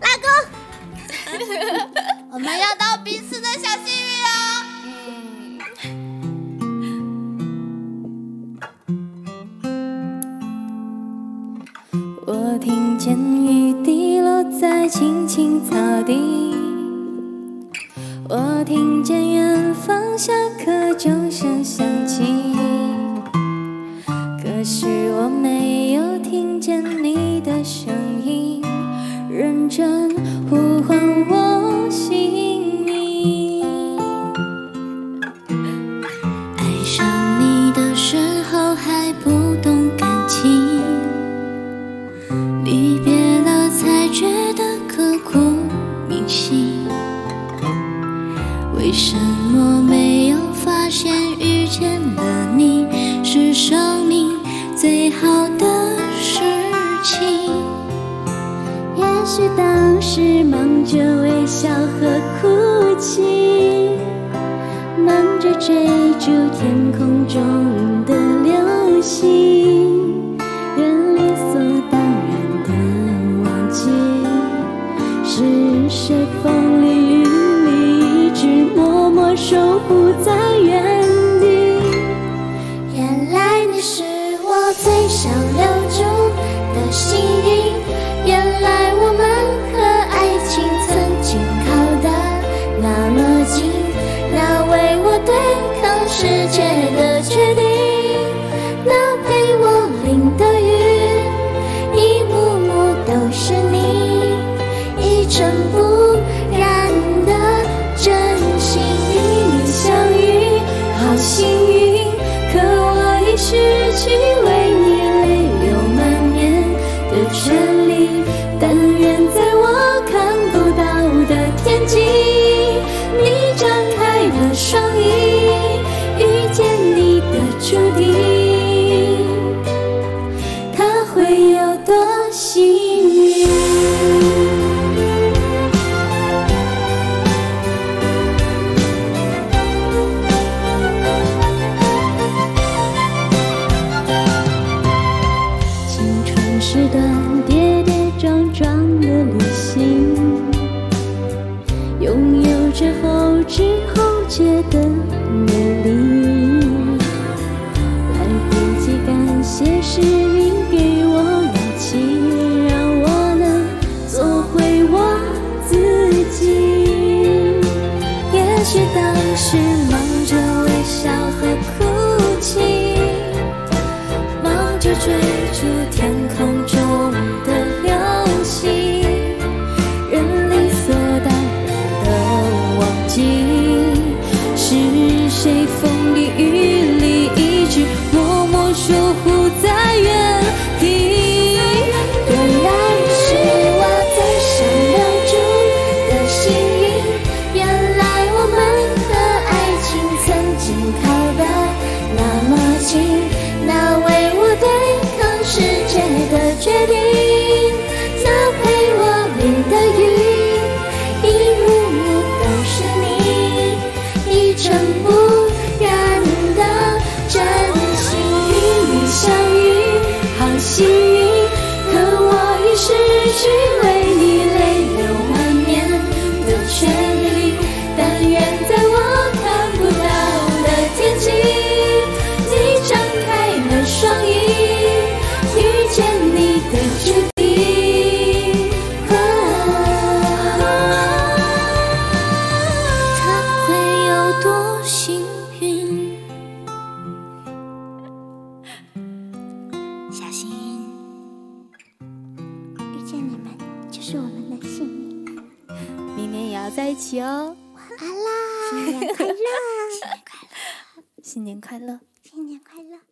老公，我们要到彼此的小幸运哦。我听见雨滴落在青青草地，我听见远方下课钟声响起，可是我没有听见你的声音，认真呼唤我姓名。爱上你的时候还不懂感情。离别了才觉得刻骨铭心，为什么没许当时忙着微笑和哭泣，忙着追逐天空中的流星，人理所当然的忘记，是谁风里雨里一直默默守护在原地。原来你是我最想留住的幸世界的决定，那陪我淋的雨，一幕幕都是你，一尘不染的真心与你相遇，好幸运，可我已失去为你泪流满面的权利，后知后觉的美丽。来不及感谢是你给我勇气，让我能做回我自己。也许当时守护在原地。原来是我最想留住的幸运，原来我们的爱情曾经靠得那么近，失见你们就是我们的幸运。明年也要在一起哦！晚安啦，新年快乐，新年快乐！新年快乐。